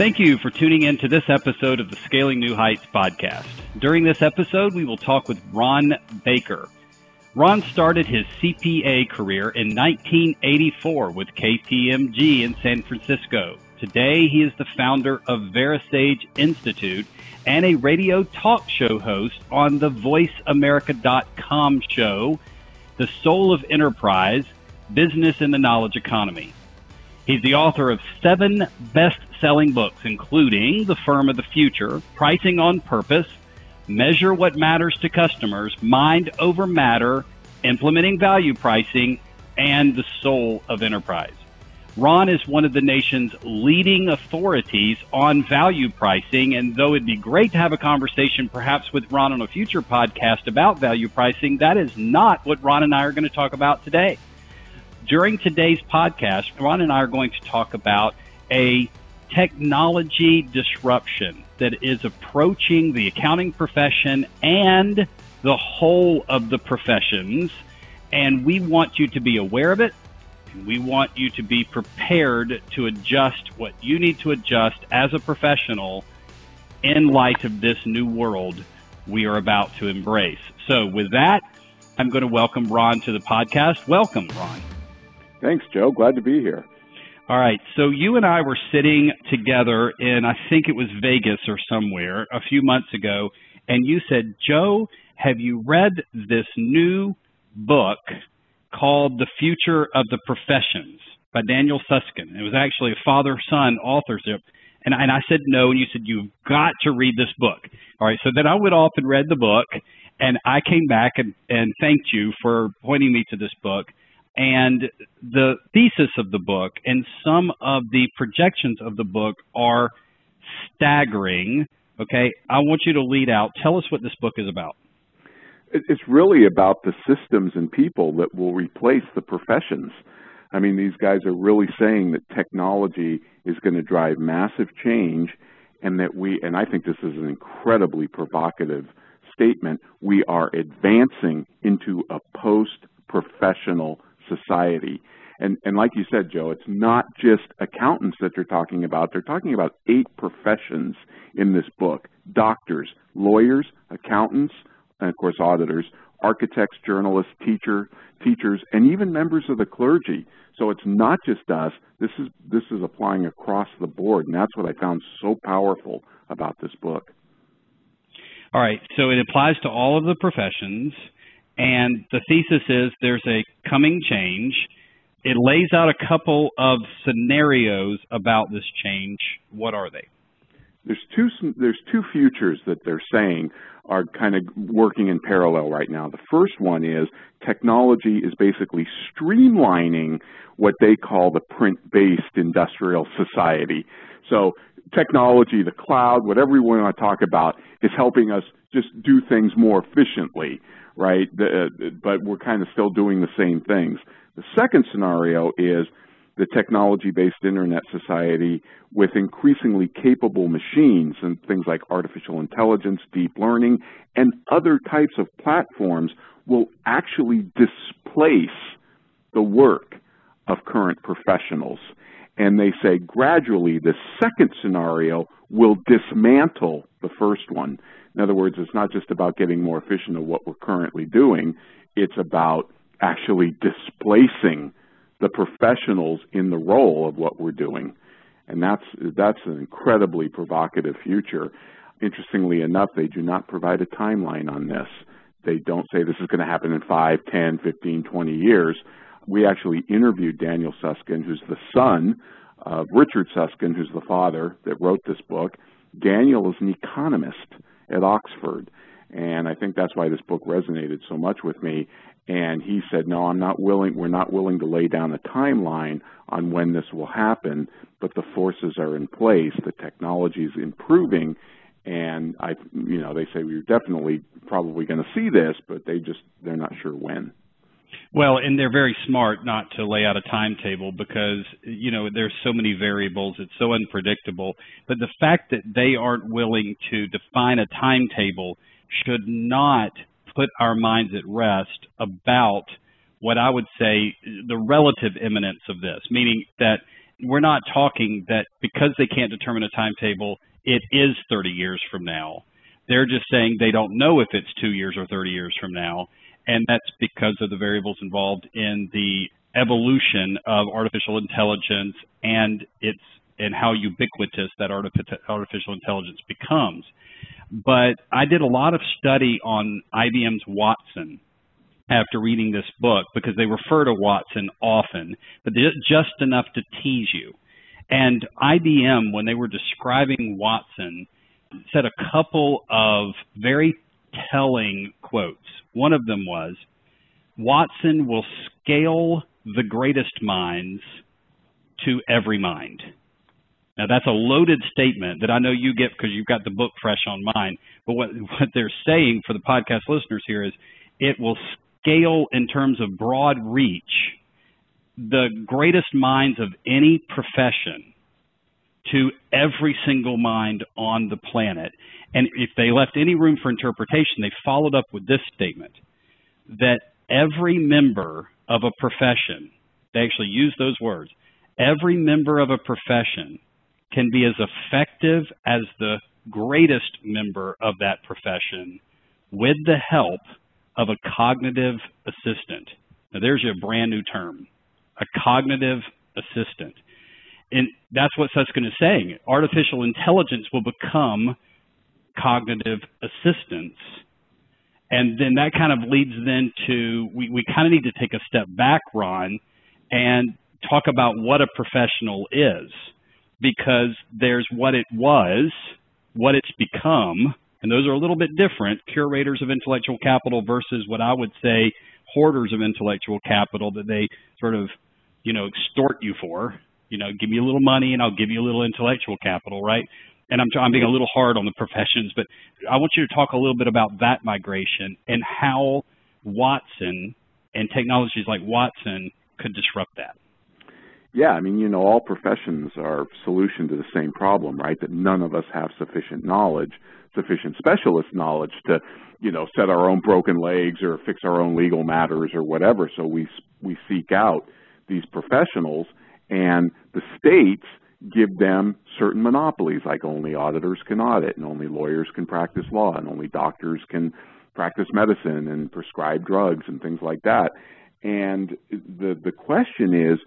Thank you for tuning in to this episode of the Scaling New Heights podcast. During this episode, we will talk with Ron Baker. Ron started his CPA career in 1984 with KPMG in San Francisco. Today, he is the founder of VeraSage Institute and a radio talk show host on the VoiceAmerica.com show, The Soul of Enterprise Business in the Knowledge Economy. He's the author of seven best selling books, including The Firm of the Future, Pricing on Purpose, Measure What Matters to Customers, Mind Over Matter, Implementing Value Pricing, and The Soul of Enterprise. Ron is one of the nation's leading authorities on value pricing, and though it'd be great to have a conversation perhaps with Ron on a future podcast about value pricing, that is not what Ron and I are going to talk about today. During today's podcast, Ron and I are going to talk about a technology disruption that is approaching the accounting profession and the whole of the professions. And we want you to be aware of it. And we want you to be prepared to adjust what you need to adjust as a professional in light of this new world we are about to embrace. So, with that, I'm going to welcome Ron to the podcast. Welcome, Ron. Thanks, Joe. Glad to be here. All right. So you and I were sitting together in, I think it was Vegas or somewhere a few months ago, and you said, Joe, have you read this new book called The Future of the Professions by Daniel Susskind? It was actually a father son authorship. And, and I said no, and you said, You've got to read this book. All right. So then I went off and read the book, and I came back and, and thanked you for pointing me to this book. And the thesis of the book and some of the projections of the book are staggering. Okay, I want you to lead out. Tell us what this book is about. It's really about the systems and people that will replace the professions. I mean, these guys are really saying that technology is going to drive massive change, and that we, and I think this is an incredibly provocative statement, we are advancing into a post professional society. And, and like you said, Joe, it's not just accountants that they're talking about. They're talking about eight professions in this book doctors, lawyers, accountants, and of course, auditors, architects, journalists, teacher, teachers, and even members of the clergy. So it's not just us. This is this is applying across the board, and that's what I found so powerful about this book. All right, so it applies to all of the professions. And the thesis is there's a coming change. It lays out a couple of scenarios about this change. What are they? There's two there's two futures that they're saying are kind of working in parallel right now. The first one is technology is basically streamlining what they call the print-based industrial society. So technology, the cloud, whatever we want to talk about, is helping us just do things more efficiently right? Uh, the, but we're kind of still doing the same things. The second scenario is the technology-based internet society with increasingly capable machines and things like artificial intelligence, deep learning, and other types of platforms will actually displace the work of current professionals. And they say gradually the second scenario will dismantle the first one. In other words, it's not just about getting more efficient at what we're currently doing, it's about actually displacing the professionals in the role of what we're doing. And that's, that's an incredibly provocative future. Interestingly enough, they do not provide a timeline on this. They don't say this is going to happen in 5, 10, 15, 20 years. We actually interviewed Daniel Susskind, who's the son of Richard Susskind, who's the father that wrote this book. Daniel is an economist at Oxford. And I think that's why this book resonated so much with me. And he said, no, I'm not willing, we're not willing to lay down a timeline on when this will happen, but the forces are in place, the technology is improving, and I, you know, they say we're definitely probably going to see this, but they just, they're not sure when. Well, and they're very smart not to lay out a timetable because, you know, there's so many variables, it's so unpredictable. But the fact that they aren't willing to define a timetable should not put our minds at rest about what I would say the relative imminence of this, meaning that we're not talking that because they can't determine a timetable, it is 30 years from now. They're just saying they don't know if it's two years or 30 years from now. And that's because of the variables involved in the evolution of artificial intelligence and its and how ubiquitous that artificial intelligence becomes. But I did a lot of study on IBM's Watson after reading this book because they refer to Watson often, but just enough to tease you. And IBM, when they were describing Watson, said a couple of very telling quotes. One of them was Watson will scale the greatest minds to every mind. Now that's a loaded statement that I know you get because you've got the book fresh on mind. But what what they're saying for the podcast listeners here is it will scale in terms of broad reach the greatest minds of any profession to every single mind on the planet. And if they left any room for interpretation, they followed up with this statement that every member of a profession, they actually use those words, every member of a profession can be as effective as the greatest member of that profession with the help of a cognitive assistant. Now, there's your brand new term a cognitive assistant. And that's what Susskind is saying. Artificial intelligence will become cognitive assistants. And then that kind of leads then to we, we kind of need to take a step back, Ron, and talk about what a professional is because there's what it was, what it's become, and those are a little bit different curators of intellectual capital versus what I would say hoarders of intellectual capital that they sort of, you know, extort you for. You know, give me a little money and I'll give you a little intellectual capital, right? And I'm, I'm being a little hard on the professions, but I want you to talk a little bit about that migration and how Watson and technologies like Watson could disrupt that. Yeah, I mean, you know, all professions are solution to the same problem, right? That none of us have sufficient knowledge, sufficient specialist knowledge to, you know, set our own broken legs or fix our own legal matters or whatever. So we we seek out these professionals, and the states give them certain monopolies, like only auditors can audit, and only lawyers can practice law, and only doctors can practice medicine and prescribe drugs and things like that. And the the question is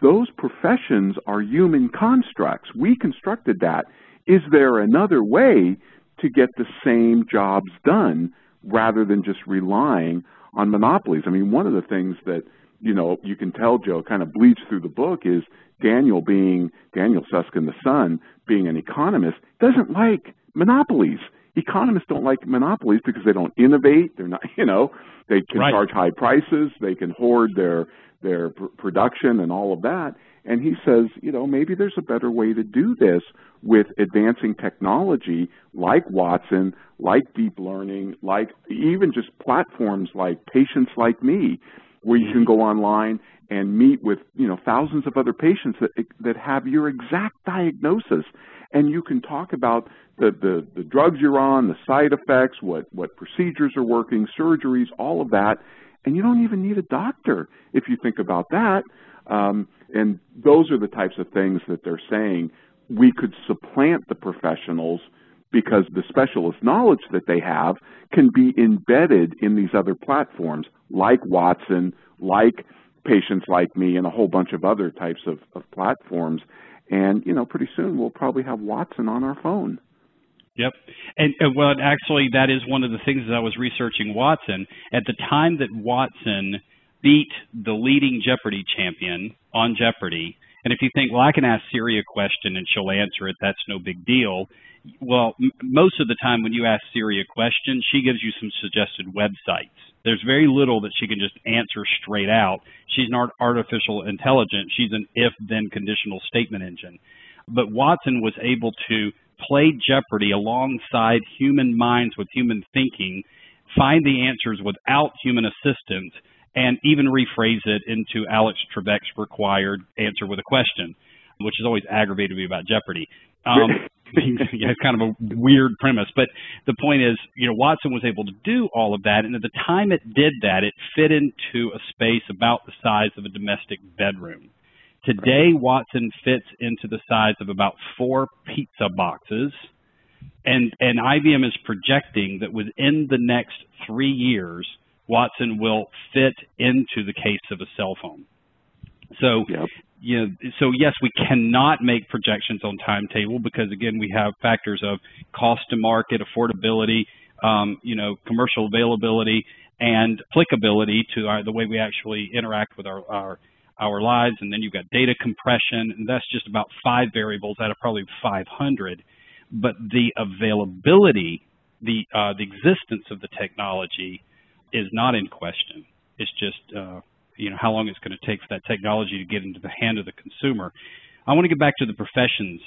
those professions are human constructs. We constructed that. Is there another way to get the same jobs done rather than just relying on monopolies? I mean, one of the things that you know you can tell Joe kind of bleeds through the book is Daniel being Daniel Susskind the son being an economist doesn't like monopolies. Economists don't like monopolies because they don't innovate. They're not, you know, they can right. charge high prices. They can hoard their their pr- production and all of that. And he says, you know, maybe there's a better way to do this with advancing technology like Watson, like deep learning, like even just platforms like Patients Like Me, where you can go online and meet with, you know, thousands of other patients that that have your exact diagnosis. And you can talk about the, the, the drugs you're on, the side effects, what, what procedures are working, surgeries, all of that, and you don't even need a doctor if you think about that. Um, and those are the types of things that they're saying. We could supplant the professionals because the specialist knowledge that they have can be embedded in these other platforms like Watson, like patients like me, and a whole bunch of other types of, of platforms. And, you know, pretty soon we'll probably have Watson on our phone. Yep. And, and well, actually, that is one of the things that I was researching Watson. At the time that Watson beat the leading Jeopardy champion on Jeopardy, and if you think, well, I can ask Siri a question and she'll answer it, that's no big deal. Well, most of the time when you ask Siri a question, she gives you some suggested websites. There's very little that she can just answer straight out. She's an artificial intelligence. She's an if-then conditional statement engine. But Watson was able to play Jeopardy alongside human minds with human thinking, find the answers without human assistance, and even rephrase it into Alex Trebek's required answer with a question, which has always aggravated me about Jeopardy. Um, yeah, it's kind of a weird premise, but the point is, you know, Watson was able to do all of that, and at the time it did that, it fit into a space about the size of a domestic bedroom. Today, Watson fits into the size of about four pizza boxes, and and IBM is projecting that within the next three years, Watson will fit into the case of a cell phone. So, yep. you know, so yes, we cannot make projections on timetable because again, we have factors of cost to market, affordability, um, you know, commercial availability, and applicability to our, the way we actually interact with our, our our lives. And then you've got data compression, and that's just about five variables out of probably 500. But the availability, the uh, the existence of the technology, is not in question. It's just uh, you know how long it's going to take for that technology to get into the hand of the consumer. I want to get back to the professions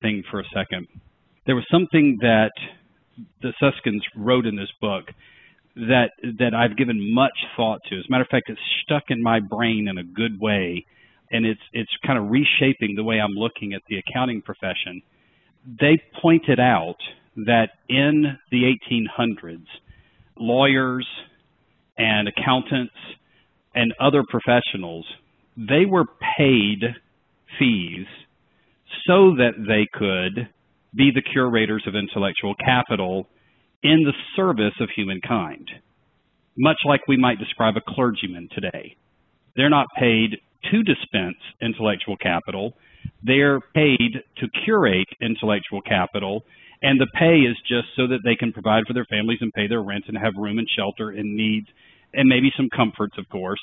thing for a second. There was something that the Susskinds wrote in this book that that I've given much thought to. As a matter of fact, it's stuck in my brain in a good way, and it's it's kind of reshaping the way I'm looking at the accounting profession. They pointed out that in the 1800s, lawyers and accountants and other professionals they were paid fees so that they could be the curators of intellectual capital in the service of humankind, much like we might describe a clergyman today. They're not paid to dispense intellectual capital, they're paid to curate intellectual capital, and the pay is just so that they can provide for their families and pay their rent and have room and shelter and needs and maybe some comforts, of course.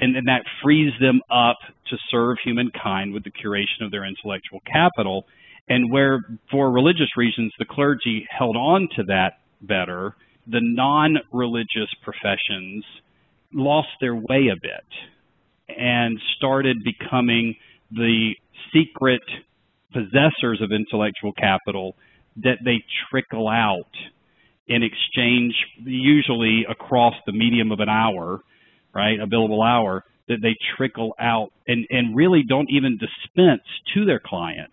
And that frees them up to serve humankind with the curation of their intellectual capital. And where, for religious reasons, the clergy held on to that better, the non religious professions lost their way a bit and started becoming the secret possessors of intellectual capital that they trickle out in exchange, usually across the medium of an hour, right, a billable hour, that they trickle out and, and really don't even dispense to their clients,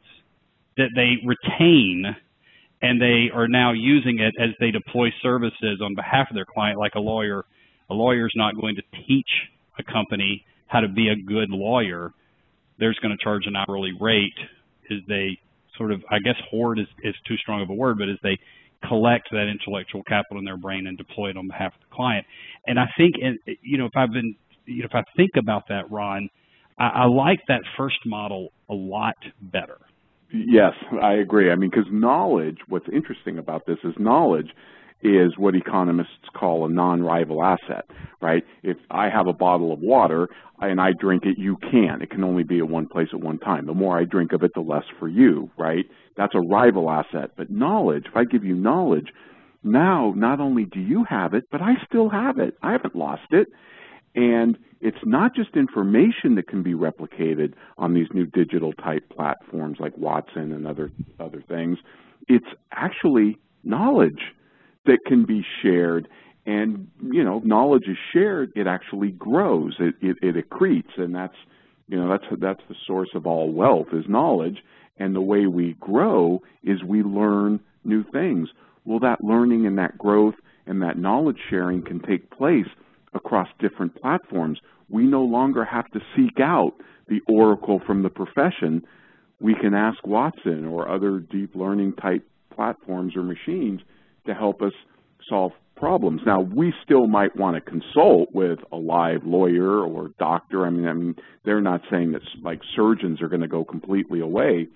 that they retain and they are now using it as they deploy services on behalf of their client, like a lawyer. A lawyer is not going to teach a company how to be a good lawyer. They're going to charge an hourly rate as they sort of, I guess, hoard is, is too strong of a word, but as they collect that intellectual capital in their brain and deploy it on behalf of the client. And I think, in, you know, if I've been, you know, if I think about that, Ron, I, I like that first model a lot better. Yes, I agree. I mean, because knowledge, what's interesting about this is knowledge is what economists call a non-rival asset, right? If I have a bottle of water and I drink it, you can. It can only be at one place at one time. The more I drink of it, the less for you, right? That's a rival asset. But knowledge, if I give you knowledge, now not only do you have it, but I still have it. I haven't lost it. And it's not just information that can be replicated on these new digital type platforms like Watson and other other things. It's actually knowledge that can be shared. And you know knowledge is shared it actually grows it, it, it accretes and that's you know that's that's the source of all wealth is knowledge. And the way we grow is we learn new things. Well that learning and that growth and that knowledge sharing can take place across different platforms. We no longer have to seek out the oracle from the profession. We can ask watson or other deep learning type platforms or machines help us solve problems. Now, we still might want to consult with a live lawyer or doctor. I mean, I mean, they're not saying that like surgeons are going to go completely away,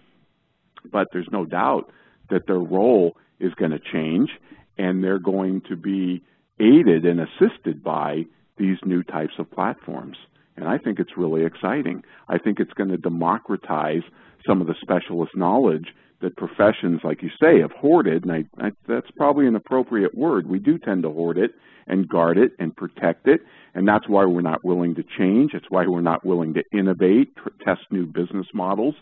but there's no doubt that their role is going to change, and they're going to be aided and assisted by these new types of platforms. And I think it's really exciting. I think it's going to democratize some of the specialist knowledge that professions, like you say, have hoarded, and I, I, that's probably an appropriate word. We do tend to hoard it and guard it and protect it, and that's why we're not willing to change. It's why we're not willing to innovate, test new business models.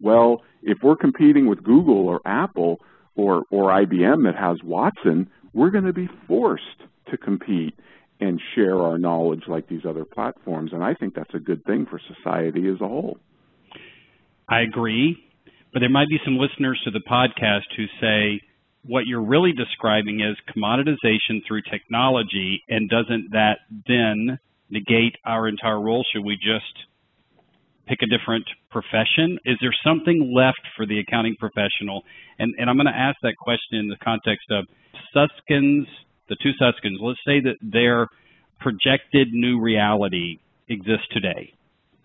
Well, if we're competing with Google or Apple or, or IBM that has Watson, we're going to be forced to compete and share our knowledge like these other platforms, and I think that's a good thing for society as a whole. I agree. But there might be some listeners to the podcast who say, what you're really describing is commoditization through technology, and doesn't that then negate our entire role? Should we just pick a different profession? Is there something left for the accounting professional? And, and I'm going to ask that question in the context of Susskinds, the two Susskinds. Let's say that their projected new reality exists today,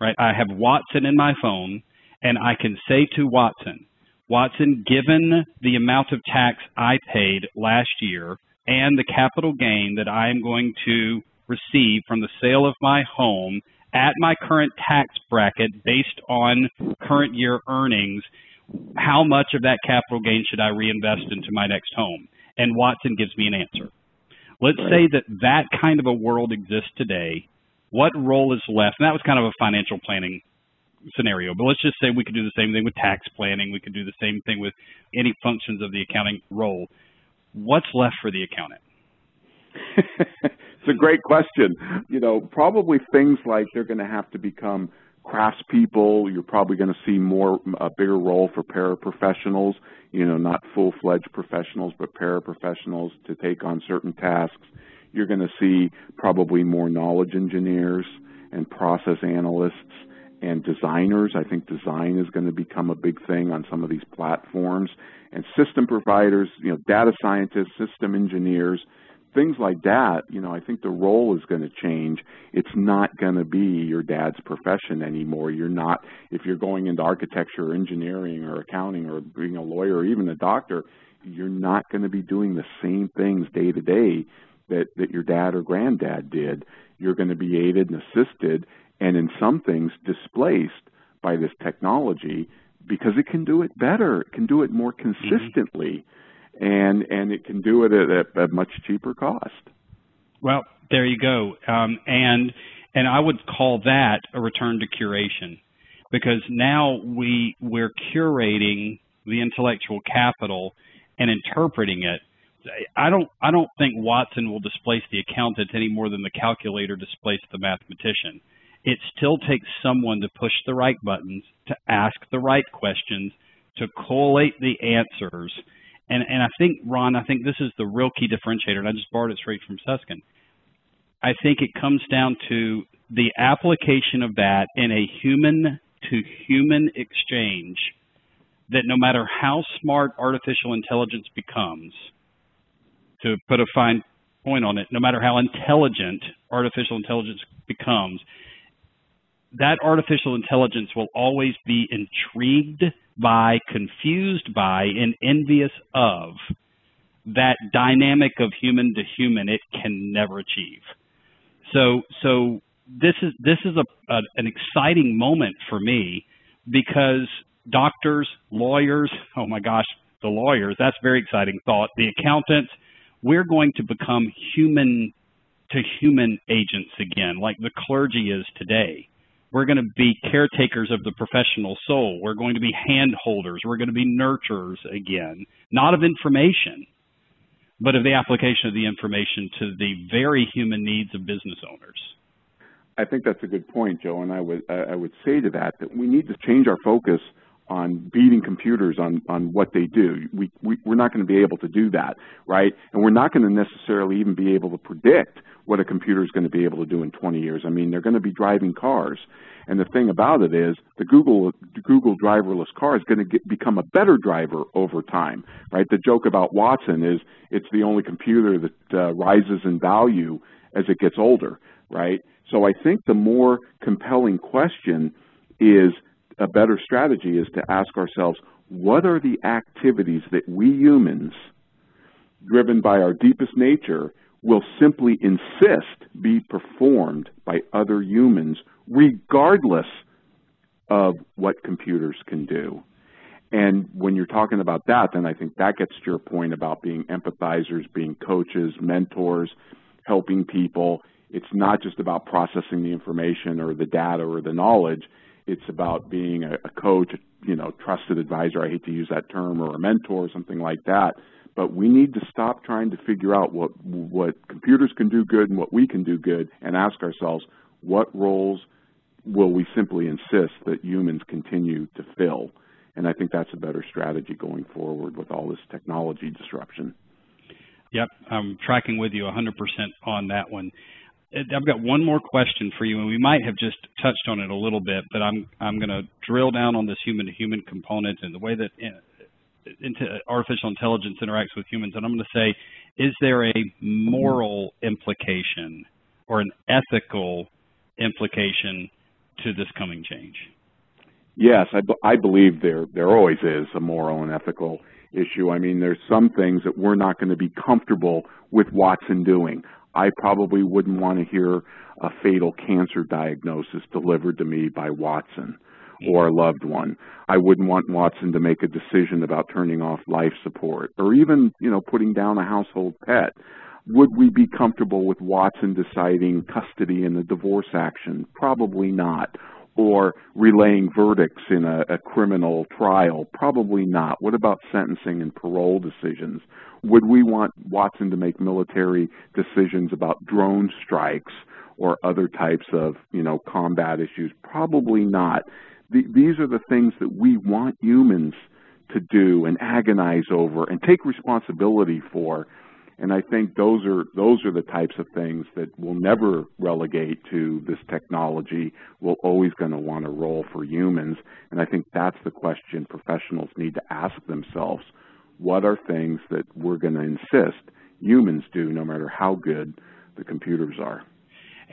right? I have Watson in my phone, and I can say to Watson, Watson, given the amount of tax I paid last year and the capital gain that I am going to receive from the sale of my home at my current tax bracket based on current year earnings, how much of that capital gain should I reinvest into my next home? And Watson gives me an answer. Let's say that that kind of a world exists today. What role is left? And that was kind of a financial planning scenario, but let's just say we could do the same thing with tax planning. We could do the same thing with any functions of the accounting role. What's left for the accountant? it's a great question. You know, probably things like they're going to have to become craftspeople. You're probably going to see more a bigger role for paraprofessionals. You know, not full-fledged professionals, but paraprofessionals to take on certain tasks. You're going to see probably more knowledge engineers and process analysts and designers. I think design is going to become a big thing on some of these platforms. And system providers, you know, data scientists, system engineers, things like that, you know, I think the role is going to change. It's not going to be your dad's profession anymore. You're not, if you're going into architecture or engineering or accounting or being a lawyer or even a doctor, you're not going to be doing the same things day to day that, that your dad or granddad did. You're going to be aided and assisted and in some things displaced by this technology because it can do it better. It can do it more mm-hmm. consistently. Mm-hmm and and it can do it at a, a much cheaper cost. Well, there you go. Um, and and I would call that a return to curation, because now we we're curating the intellectual capital and interpreting it. I don't I don't think Watson will displace the accountant any more than the calculator displaced the mathematician. It still takes someone to push the right buttons, to ask the right questions, to collate the answers, and and I think Ron, I think this is the real key differentiator, and I just borrowed it straight from Susskind. I think it comes down to the application of that in a human to human exchange that no matter how smart artificial intelligence becomes, to put a fine point on it, no matter how intelligent artificial intelligence becomes, that artificial intelligence will always be intrigued by, confused by, and envious of that dynamic of human to human it can never achieve. So, so this is this is a, a an exciting moment for me because doctors, lawyers, oh my gosh, the lawyers, that's very exciting thought. The accountants, we're going to become human to human agents again, like the clergy is today. We're going to be caretakers of the professional soul. We're going to be handholders. We're going to be nurturers again, not of information, but of the application of the information to the very human needs of business owners. I think that's a good point, Joe, and I would I would say to that that we need to change our focus on beating computers on on what they do. We, we we're not going to be able to do that, right? And we're not going to necessarily even be able to predict what a computer is going to be able to do in 20 years. I mean, they're going to be driving cars, and the thing about it is, the Google the Google driverless car is going to get, become a better driver over time, right? The joke about Watson is it's the only computer that uh, rises in value as it gets older, right? So I think the more compelling question is a better strategy is to ask ourselves, what are the activities that we humans, driven by our deepest nature, will simply insist be performed by other humans regardless of what computers can do. And when you're talking about that, then I think that gets to your point about being empathizers, being coaches, mentors, helping people. It's not just about processing the information or the data or the knowledge. It's about being a, a coach, you know, trusted advisor. I hate to use that term, or a mentor, or something like that. But we need to stop trying to figure out what what computers can do good and what we can do good, and ask ourselves what roles will we simply insist that humans continue to fill. And I think that's a better strategy going forward with all this technology disruption. Yep, I'm tracking with you 100% on that one. I've got one more question for you, and we might have just touched on it a little bit, but I'm I'm going to drill down on this human-to-human component and the way that uh, into artificial intelligence interacts with humans, and I'm going to say, is there a moral implication or an ethical implication to this coming change? Yes, I, I believe there there always is a moral and ethical issue. I mean, there's some things that we're not going to be comfortable with Watson doing. I probably wouldn't want to hear a fatal cancer diagnosis delivered to me by Watson or a loved one. I wouldn't want Watson to make a decision about turning off life support or even, you know, putting down a household pet. Would we be comfortable with Watson deciding custody in a divorce action? Probably not. Or relaying verdicts in a, a criminal trial? Probably not. What about sentencing and parole decisions? Would we want Watson to make military decisions about drone strikes or other types of, you know, combat issues? Probably not. The, these are the things that we want humans to do and agonize over and take responsibility for. And I think those are those are the types of things that will never relegate to this technology. We're always going to want a role for humans, and I think that's the question professionals need to ask themselves what are things that we're going to insist humans do no matter how good the computers are.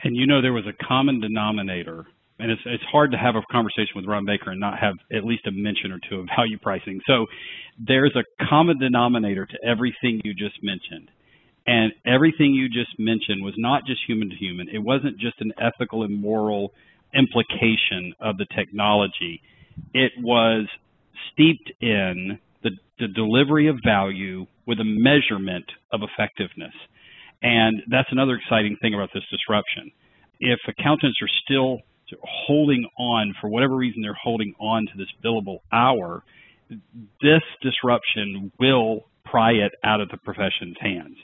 And you know, there was a common denominator, and it's, it's hard to have a conversation with Ron Baker and not have at least a mention or two of value pricing. So there's a common denominator to everything you just mentioned. And everything you just mentioned was not just human to human. It wasn't just an ethical and moral implication of the technology. It was steeped in the, the delivery of value with a measurement of effectiveness. And that's another exciting thing about this disruption. If accountants are still holding on, for whatever reason, they're holding on to this billable hour, this disruption will pry it out of the profession's hands.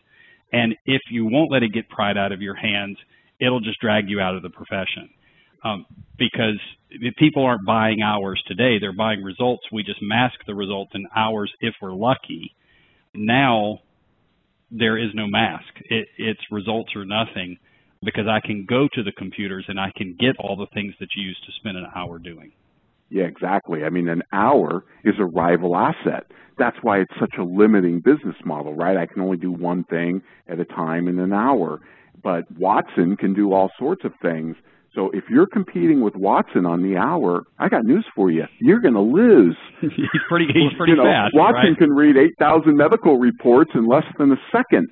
And if you won't let it get pried out of your hands, it'll just drag you out of the profession. Um, because people aren't buying hours today, they're buying results. We just mask the results in hours if we're lucky. Now there is no mask. It, it's results or nothing because I can go to the computers and I can get all the things that you used to spend an hour doing. Yeah, exactly. I mean, an hour is a rival asset. That's why it's such a limiting business model, right? I can only do one thing at a time in an hour. But Watson can do all sorts of things so if you're competing with Watson on the hour, I got news for you. You're going to lose. he's pretty. He's pretty you know, fast. Watson right? can read 8,000 medical reports in less than a second.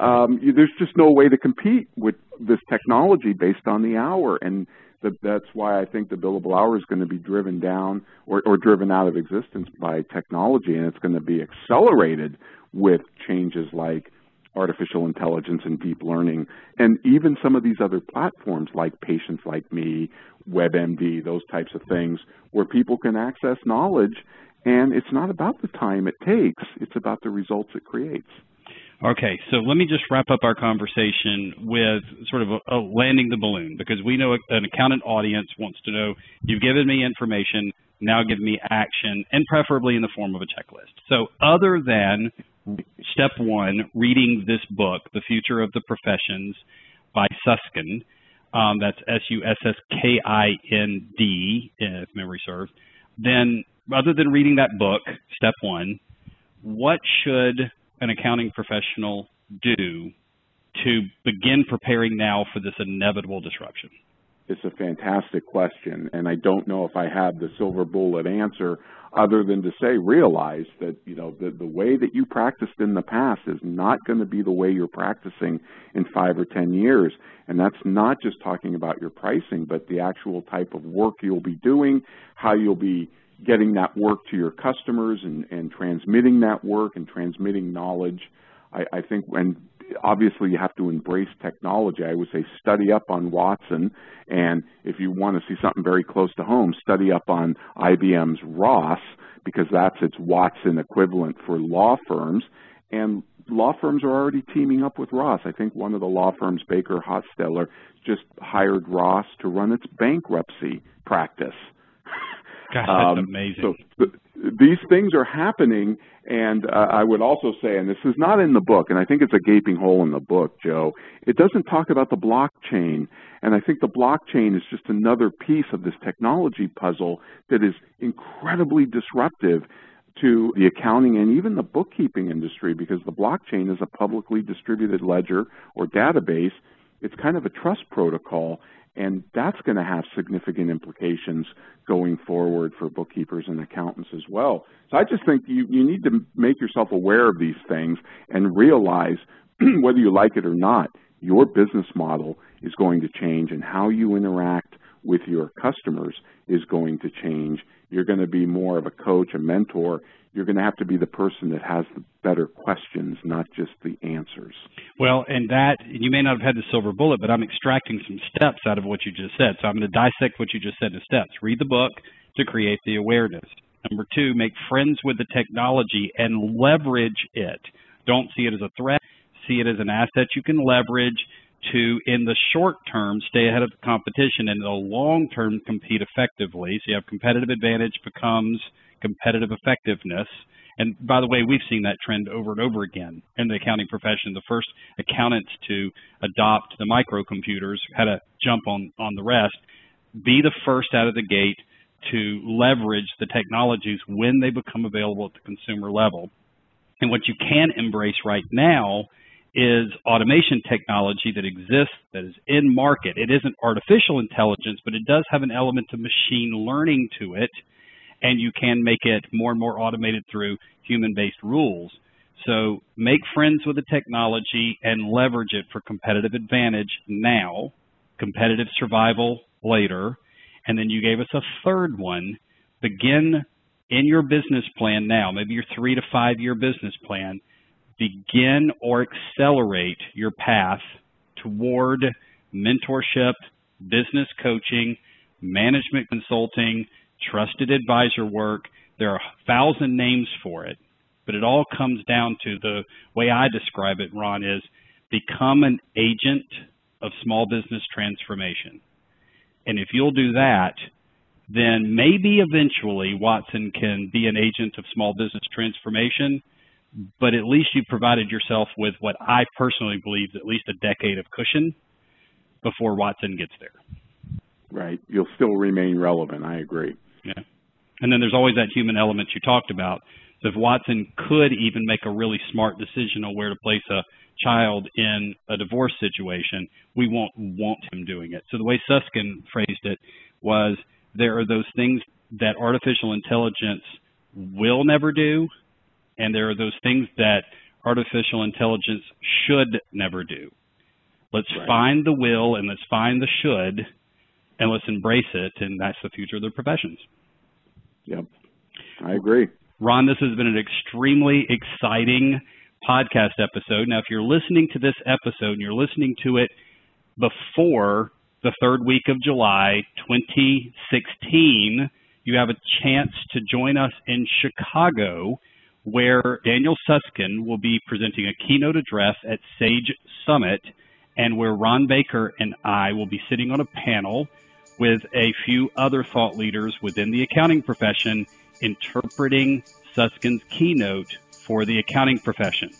Um, you, there's just no way to compete with this technology based on the hour, and the, that's why I think the billable hour is going to be driven down or, or driven out of existence by technology, and it's going to be accelerated with changes like artificial intelligence and deep learning, and even some of these other platforms like Patients Like Me, WebMD, those types of things, where people can access knowledge, and it's not about the time it takes, it's about the results it creates. Okay, so let me just wrap up our conversation with sort of a, a landing the balloon because we know an accountant audience wants to know you've given me information, now give me action, and preferably in the form of a checklist. So, other than step one, reading this book, The Future of the Professions by Susskind. Um, that's S U S S K I N D, if memory serves. Then, other than reading that book, step one, what should an accounting professional do to begin preparing now for this inevitable disruption? It's a fantastic question, and I don't know if I have the silver bullet answer other than to say realize that you know the, the way that you practiced in the past is not going to be the way you're practicing in five or ten years. And that's not just talking about your pricing but the actual type of work you'll be doing how you'll be getting that work to your customers and, and transmitting that work and transmitting knowledge. I, I think when obviously you have to embrace technology. I would say study up on Watson, and if you want to see something very close to home, study up on IBM's Ross because that's its Watson equivalent for law firms. And law firms are already teaming up with Ross. I think one of the law firms, Baker Hostetler, just hired Ross to run its bankruptcy practice. That's um, amazing. So th- these things are happening, and uh, I would also say, and this is not in the book, and I think it's a gaping hole in the book, Joe. It doesn't talk about the blockchain, and I think the blockchain is just another piece of this technology puzzle that is incredibly disruptive to the accounting and even the bookkeeping industry because the blockchain is a publicly distributed ledger or database. It's kind of a trust protocol, and that's going to have significant implications going forward for bookkeepers and accountants as well. So I just think you, you need to make yourself aware of these things and realize whether you like it or not, your business model is going to change and how you interact with your customers is going to change. You're going to be more of a coach, a mentor. You're going to have to be the person that has the better questions, not just the answers. Well, and that, you may not have had the silver bullet, but I'm extracting some steps out of what you just said. So I'm going to dissect what you just said in steps. Read the book to create the awareness. Number two, make friends with the technology and leverage it. Don't see it as a threat, see it as an asset you can leverage to, in the short term, stay ahead of the competition, and in the long term, compete effectively. So you have competitive advantage becomes competitive effectiveness. And by the way, we've seen that trend over and over again in the accounting profession. The first accountants to adopt the microcomputers had to jump on, on the rest. Be the first out of the gate to leverage the technologies when they become available at the consumer level. And what you can embrace right now is automation technology that exists, that is in market. It isn't artificial intelligence, but it does have an element of machine learning to it, and you can make it more and more automated through human based rules. So make friends with the technology and leverage it for competitive advantage now, competitive survival later. And then you gave us a third one begin in your business plan now, maybe your three to five year business plan begin or accelerate your path toward mentorship, business coaching, management consulting, trusted advisor work. There are a thousand names for it, but it all comes down to the way I describe it, Ron, is become an agent of small business transformation. And if you'll do that, then maybe eventually Watson can be an agent of small business transformation but at least you provided yourself with what I personally believe is at least a decade of cushion before Watson gets there. Right. You'll still remain relevant. I agree. Yeah. And then there's always that human element you talked about. So if Watson could even make a really smart decision on where to place a child in a divorce situation, we won't want him doing it. So the way Susskind phrased it was there are those things that artificial intelligence will never do and there are those things that artificial intelligence should never do. Let's right. find the will and let's find the should and let's embrace it, and that's the future of the professions. Yep, I agree. Ron, this has been an extremely exciting podcast episode. Now, if you're listening to this episode and you're listening to it before the third week of July 2016, you have a chance to join us in Chicago where Daniel Susskind will be presenting a keynote address at Sage Summit, and where Ron Baker and I will be sitting on a panel with a few other thought leaders within the accounting profession interpreting Susskind's keynote for the accounting profession.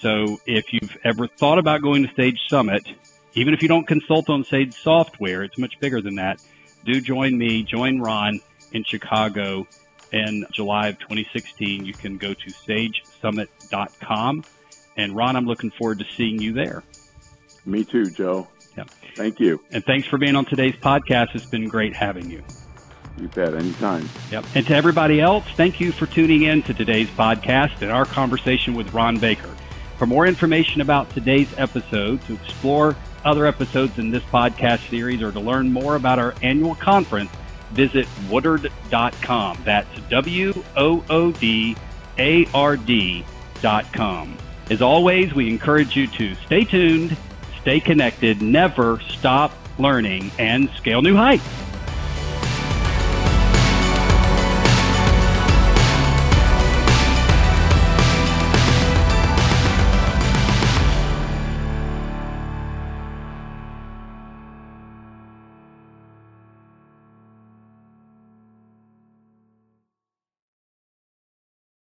So if you've ever thought about going to Sage Summit, even if you don't consult on Sage software, it's much bigger than that. Do join me, join Ron in Chicago in July of 2016. You can go to sagesummit.com. And Ron, I'm looking forward to seeing you there. Me too, Joe. Thank you. And thanks for being on today's podcast. It's been great having you. You bet. Anytime. Yep. And to everybody else, thank you for tuning in to today's podcast and our conversation with Ron Baker. For more information about today's episode, to explore other episodes in this podcast series, or to learn more about our annual conference, visit woodard.com. That's W O O D A R D.com. As always, we encourage you to stay tuned, stay connected, never stop learning, and scale new heights.